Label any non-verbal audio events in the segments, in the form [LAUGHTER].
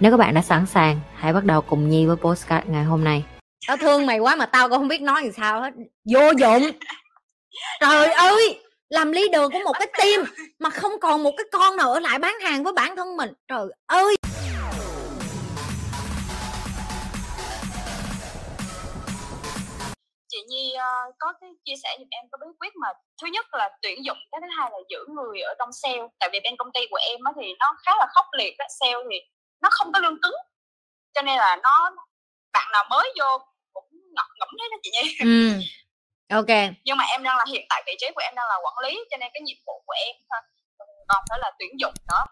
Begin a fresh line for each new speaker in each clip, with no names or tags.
Nếu các bạn đã sẵn sàng, hãy bắt đầu cùng Nhi với postcard ngày hôm nay. Tao thương mày quá mà tao cũng không biết nói làm sao hết. Vô dụng. Trời ơi, làm leader của một cái team mà không còn một cái con nào ở lại bán hàng với bản thân mình. Trời ơi.
chị Nhi uh, có cái chia sẻ giùm em có bí quyết mà thứ nhất là tuyển dụng cái thứ hai là giữ người ở trong sale tại vì bên công ty của em á thì nó khá là khốc liệt á sale thì nó không có lương cứng cho nên là nó bạn nào mới vô cũng ngập ngẫm đấy đó chị Nhi
Ừ. Ok.
nhưng mà em đang là hiện tại vị trí của em đang là quản lý cho nên cái nhiệm vụ của em ha, còn phải là tuyển dụng nữa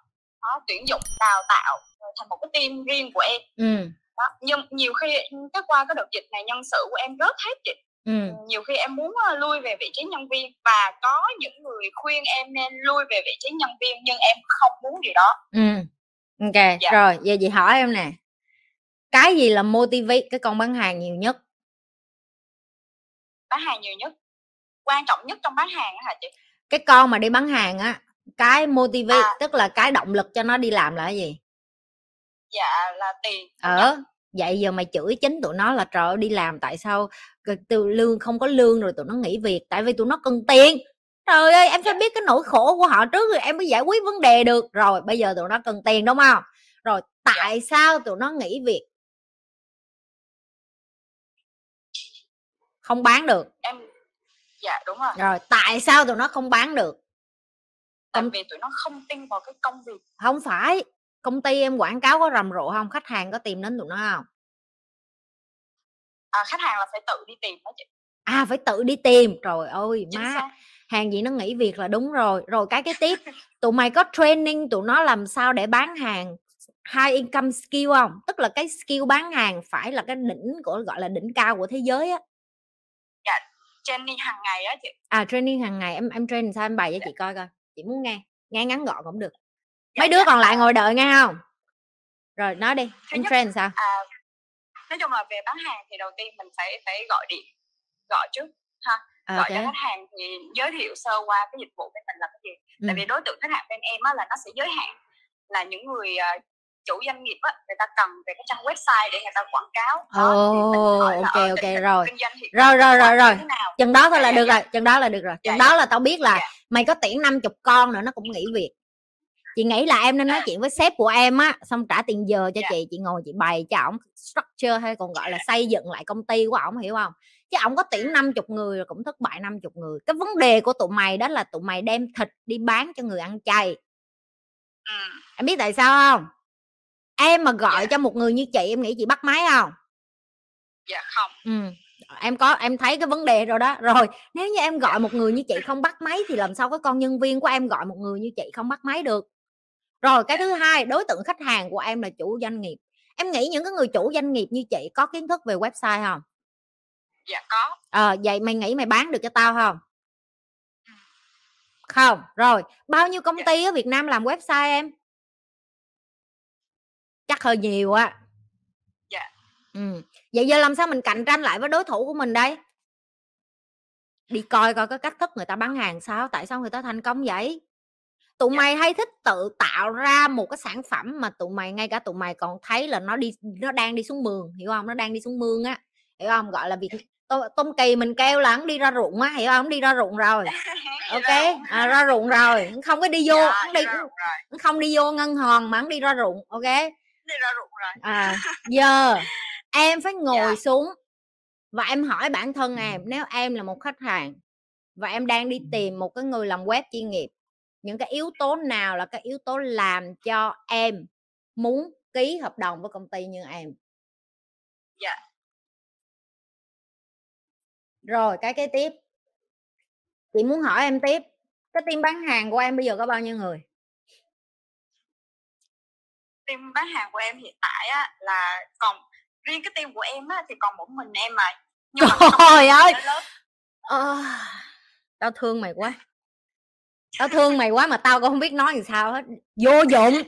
đó, tuyển dụng đào tạo rồi thành một cái team riêng của em
Ừ.
đó. nhưng nhiều khi cái qua cái đợt dịch này nhân sự của em rớt hết chị
Ừ.
nhiều khi em muốn ờ, lui về vị trí nhân viên và có những người khuyên em nên lui về vị trí nhân viên nhưng em không muốn điều đó
Ừ. Ok,
Dạ.
rồi giờ chị hỏi em nè. Cái gì là motivate cái con bán hàng nhiều nhất?
bán hàng nhiều nhất quan trọng nhất trong bán hàng á hả chị
Cái con mà đi bán hàng á, cái motivate
À.
tức là cái động lực cho nó đi làm là cái gì?
dạ là tiền nhập.
Ờ, vậy giờ mày chửi chính tụi nó là trời ơi đi làm tại sao từ lương không có lương rồi tụi nó nghỉ việc tại vì tụi nó cần tiền. Trời ơi, em phải biết cái nỗi khổ của họ trước rồi em mới giải quyết vấn đề được. Rồi, bây giờ tụi nó cần tiền đúng không? Rồi, tại sao tụi nó nghỉ việc? Không bán được.
em dạ đúng rồi
Rồi, tại sao tụi nó không bán được?
tại
công-
vì tụi nó không tin vào cái công việc
Không phải. Công ty em quảng cáo có rầm rộ không? Khách hàng có tìm đến tụi nó không?
à, khách hàng là phải tự đi tìm đó chị
À phải tự đi tìm. Trời ơi,
chính
má
xác
hàng gì nó nghỉ việc là đúng rồi. Rồi cái cái tiếp tụi mày có training tụi nó làm sao để bán hàng high income skill không? Tức là cái skill bán hàng phải là cái đỉnh của gọi là đỉnh cao của thế giới á.
Training hàng ngày á chị.
À training hàng ngày. Em em training sao em bày cho chị coi coi. Chị muốn nghe nghe ngắn gọn cũng được.
Dạ,
mấy đứa
dạ.
còn lại ngồi đợi nghe không? Rồi nói đi
Thứ
em
nhất-
train sao?
à, nói chung là về bán hàng thì đầu tiên mình phải phải gọi điện gọi trước gọi cho
ok
khách hàng thì giới thiệu sơ qua cái dịch vụ bên mình là cái gì? Tại
Ừ.
vì đối tượng khách hàng bên em á là nó sẽ giới hạn là những người à, chủ doanh nghiệp á người ta cần về cái trang website để người ta quảng cáo. Đó,
Ồ,
hỏi là,
ok,
ờ,
ok, rồi. rồi rồi rồi
tại
rồi. chừng đó thôi là
Dạ,
được
dạ.
rồi chừng đó là được rồi. Chừng
Dạ,
đó là tao biết là mày có tuyển 50 con nữa nó cũng nghỉ [LAUGHS] việc. Chị nghĩ là em nên nói
À.
chuyện với sếp của em á xong trả tiền giờ cho
Dạ.
chị chị ngồi chị bày cho ổng structure hay còn gọi là xây dựng lại công ty của ổng hiểu không chứ ổng có tuyển 50 người rồi cũng thất bại 50 người cái vấn đề của tụi mày đó là tụi mày đem thịt đi bán cho người ăn chay
ừ.
em biết tại sao không em mà gọi
Dạ.
cho một người như chị em nghĩ chị bắt máy không
dạ không
Ừ. Em có em thấy cái vấn đề rồi đó. Rồi, nếu như em gọi một người như chị không bắt máy thì làm sao có con nhân viên của em gọi một người như chị không bắt máy được. Rồi, cái thứ hai, đối tượng khách hàng của em là chủ doanh nghiệp. Em nghĩ những cái người chủ doanh nghiệp như chị có kiến thức về website không?
Dạ có
Ờ vậy mày nghĩ mày bán được cho tao không? Không. Rồi, bao nhiêu công
Dạ.
ty ở Việt Nam làm website em? Chắc hơi nhiều á.
Dạ.
Ừ. Vậy giờ làm sao mình cạnh tranh lại với đối thủ của mình đây? Đi coi coi cái cách thức người ta bán hàng sao, tại sao người ta thành công vậy? Tụi
Dạ.
mày hay thích tự tạo ra một cái sản phẩm mà tụi mày ngay cả tụi mày còn thấy là nó đi nó đang đi xuống mương, hiểu không? Nó đang đi xuống mương á. Hiểu không? Gọi là việc tôm, kỳ mình kêu là hắn đi ra ruộng á, hiểu không? Hắn đi ra ruộng [LAUGHS] rồi. Ok, à, ra ruộng rồi, không có đi vô,
dạ,
hắn đi không đi vô ngân hòn mà hắn đi ra ruộng, ok?
đi ra ruộng rồi
à giờ em phải ngồi
Dạ.
xuống và em hỏi bản thân em nếu em là một khách hàng và em đang đi tìm một cái người làm web chuyên nghiệp những cái yếu tố nào là cái yếu tố làm cho em muốn ký hợp đồng với công ty như em
Dạ.
Rồi cái kế tiếp. Chị muốn hỏi em tiếp cái team bán hàng của em bây giờ có bao nhiêu người?
Team bán hàng của em hiện tại á là còn riêng cái team của em á thì còn một mình em mà.
Nhưng mà trời ơi! ờ, tao thương mày quá. Tao thương mày quá mà tao cũng không biết nói làm sao hết. Vô dụng.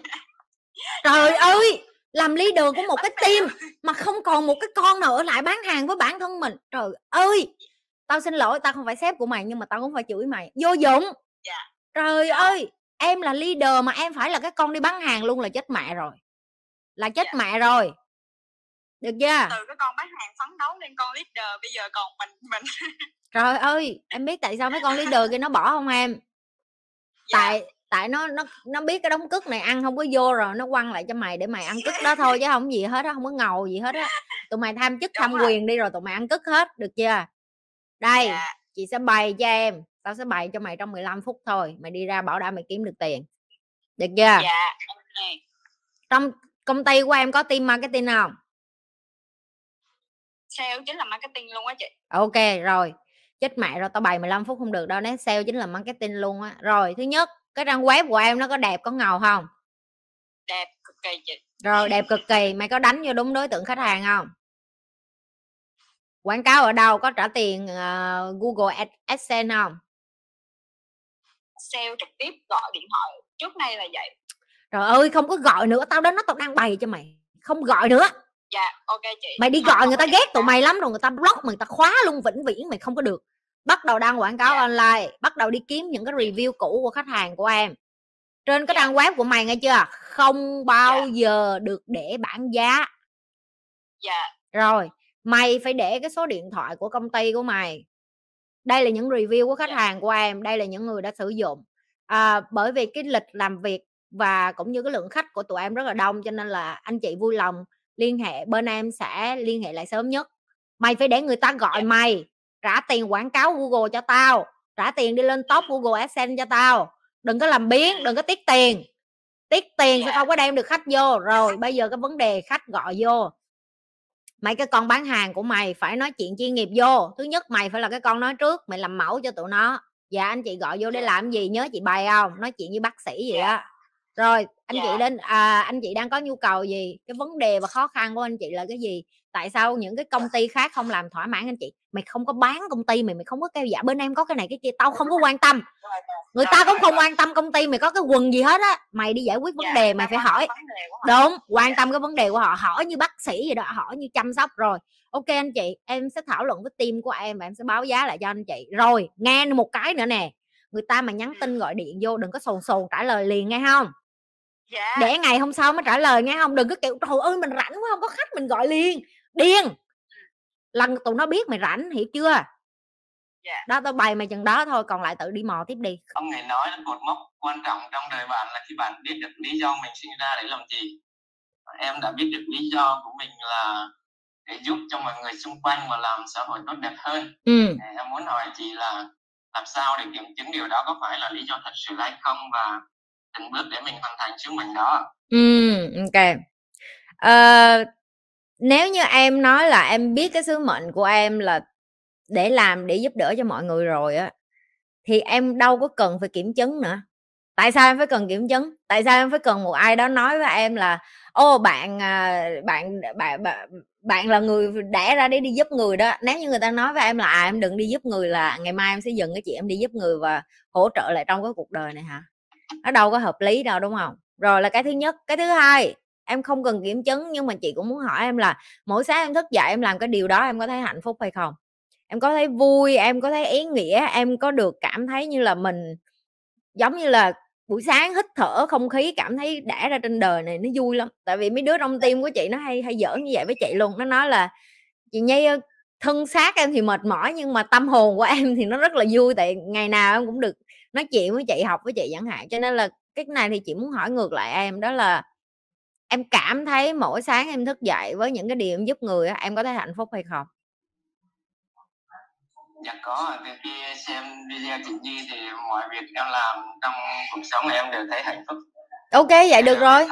Trời [LAUGHS] ơi! Làm leader của một cái team mà không còn một cái con nào ở lại bán hàng với bản thân mình. Trời ơi tao xin lỗi tao không phải sếp của mày nhưng mà tao cũng phải chửi mày. Vô dụng.
Dạ.
trời ơi em là leader mà em phải là cái con đi bán hàng luôn là chết mẹ rồi. Là chết dạ. mẹ rồi. Được chưa?
Từ cái con bán hàng phấn đấu lên con leader bây giờ còn mình mình. [LAUGHS]
Trời ơi em biết tại sao mấy con leader kia nó bỏ không em? Dạ. tại tại nó nó nó biết cái đống cức này ăn không có vô rồi nó quăng lại cho mày để mày ăn cức đó thôi [LAUGHS] chứ không gì hết á không có ngầu gì hết á. Tụi mày tham chức tham quyền đi rồi tụi mày ăn cức hết được chưa đây. Dạ. chị sẽ bày cho em tao sẽ bày cho mày trong 15 phút thôi mày đi ra bảo đảm mày kiếm được tiền. Được chưa?
Dạ okay.
trong công ty của em có team marketing không?
Sale chính là marketing luôn á chị.
Ok rồi. Chết mẹ rồi tao bày 15 phút không được đâu nếu sale chính là marketing luôn á. Rồi thứ nhất cái trang web của em nó có đẹp có ngầu không?
Đẹp cực kỳ chị.
Rồi đẹp cực kỳ. Mày có đánh vô đúng đối tượng khách hàng không quảng cáo ở đâu có trả tiền uh, Google AdSense không
sale trực tiếp gọi điện thoại trước nay là vậy
trời ơi không có gọi nữa tao đến nó tao đang bày cho mày không gọi nữa
dạ ok chị
mày đi gọi người ta ghét tụi mày lắm rồi người ta block mày người ta khóa luôn vĩnh viễn mày không có được bắt đầu đăng quảng cáo. Dạ. online bắt đầu đi kiếm những cái review cũ của khách hàng của em trên cái. Dạ. trang web của mày nghe chưa không bao. Dạ. giờ được để bản giá
dạ
rồi mày phải để cái số điện thoại của công ty của mày. Đây là những review của khách hàng của em đây là những người đã sử dụng. À, bởi vì cái lịch làm việc và cũng như cái lượng khách của tụi em rất là đông cho nên là anh chị vui lòng liên hệ bên em sẽ liên hệ lại sớm nhất. Mày phải để người ta gọi mày trả tiền quảng cáo google cho tao trả tiền đi lên top google adsense cho tao. Đừng có làm biến đừng có tiết tiền. Tiết tiền sẽ không có đem được khách vô. Rồi bây giờ cái vấn đề khách gọi vô mày cái con bán hàng của mày phải nói chuyện chuyên nghiệp vô. Thứ nhất mày phải là cái con nói trước mày làm mẫu cho tụi nó. Dạ anh chị gọi vô để làm gì nhớ chị bày không? Nói chuyện với bác sĩ vậy á rồi anh chị đến à, anh chị đang có nhu cầu gì cái vấn đề và khó khăn của anh chị là cái gì? Tại sao những cái công ty khác không làm thỏa mãn anh chị? Mày không có bán công ty mày mày không có kêu dạ bên em có cái này cái kia. Tao không có quan tâm. Người ta cũng không quan tâm công ty mày có cái quần gì hết á. Mày đi giải quyết vấn đề mày phải hỏi đúng quan tâm cái vấn đề của họ. Hỏi như bác sĩ gì đó hỏi như chăm sóc rồi. Ok anh chị em sẽ thảo luận với team của em và em sẽ báo giá lại cho anh chị. Rồi nghe một cái nữa nè. Người ta mà nhắn tin gọi điện vô đừng có sồn sồn trả lời liền nghe không
dạ.
để ngày hôm sau mới trả lời nghe không? Đừng có kiểu trời ơi mình rảnh quá không có khách mình gọi liền. Điên. Lần tụi nó biết mày rảnh hiểu chưa?
Dạ.
đó tao bày mày chừng đó thôi còn lại tự đi mò tiếp đi.
Ông này nói cột mốc quan trọng trong đời bạn là khi bạn biết được lý do mình sinh ra để làm gì. Em đã biết được lý do của mình là để giúp cho mọi người xung quanh và làm xã hội tốt đẹp hơn.
Ừ.
em muốn hỏi chị là làm sao để kiểm chứng điều đó có phải là lý do thật sự hay không? Và từng bước để mình hoàn thành sứ mệnh đó.
Ừ ok. Uh, nếu như em nói là em biết cái sứ mệnh của em là để làm để giúp đỡ cho mọi người rồi á thì em đâu có cần phải kiểm chứng nữa. Tại sao em phải cần kiểm chứng? Tại sao em phải cần một ai đó nói với em là ô bạn à, bạn bạn bạn bạn là người đẻ ra để đi giúp người đó. Nếu như người ta nói với em là à, em đừng đi giúp người là ngày mai em sẽ dừng cái chuyện em đi giúp người và hỗ trợ lại trong cái cuộc đời này hả? Nó đâu có hợp lý đâu, đúng không rồi là cái thứ nhất. Cái thứ hai, em không cần kiểm chứng, nhưng mà chị cũng muốn hỏi em là mỗi sáng em thức dậy em làm cái điều đó em có thấy hạnh phúc hay không? Em có thấy vui, em có thấy ý nghĩa, em có được cảm thấy như là mình, giống như là buổi sáng hít thở không khí, cảm thấy đã ra trên đời này nó vui lắm. Tại vì mấy đứa trong tim của chị nó hay hay giỡn như vậy với chị luôn. Nó nói là, chị nhi thân xác em thì mệt mỏi, nhưng mà tâm hồn của em thì nó rất là vui, tại ngày nào em cũng được nói chuyện với chị học với chị chẳng hạn cho nên là cái này thì chị muốn hỏi ngược lại em đó là em cảm thấy mỗi sáng em thức dậy với những cái điều em giúp người em có thấy hạnh phúc hay không?
Dạ có từ khi xem video chị Nhi thì mọi việc em làm trong cuộc sống em đều thấy hạnh phúc.
Ok vậy được rồi.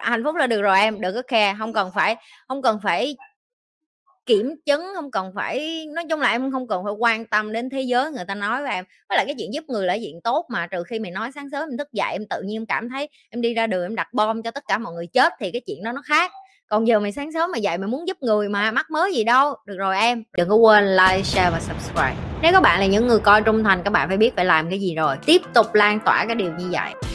hạnh phúc là được rồi em đừng có khe không cần phải không cần phải kiểm chứng, không cần phải, nói chung là em không cần phải quan tâm đến thế giới người ta nói với em. Với lại cái chuyện giúp người là chuyện tốt mà, trừ khi mày nói sáng sớm em thức dậy em tự nhiên em cảm thấy em đi ra đường em đặt bom cho tất cả mọi người chết thì cái chuyện đó nó khác. Còn giờ mày sáng sớm mà dậy mày muốn giúp người mà, mắc mới gì đâu. Được rồi em, đừng có quên like, share và subscribe. Nếu các bạn là những người coi trung thành, các bạn phải biết phải làm cái gì rồi. Tiếp tục lan tỏa cái điều như vậy.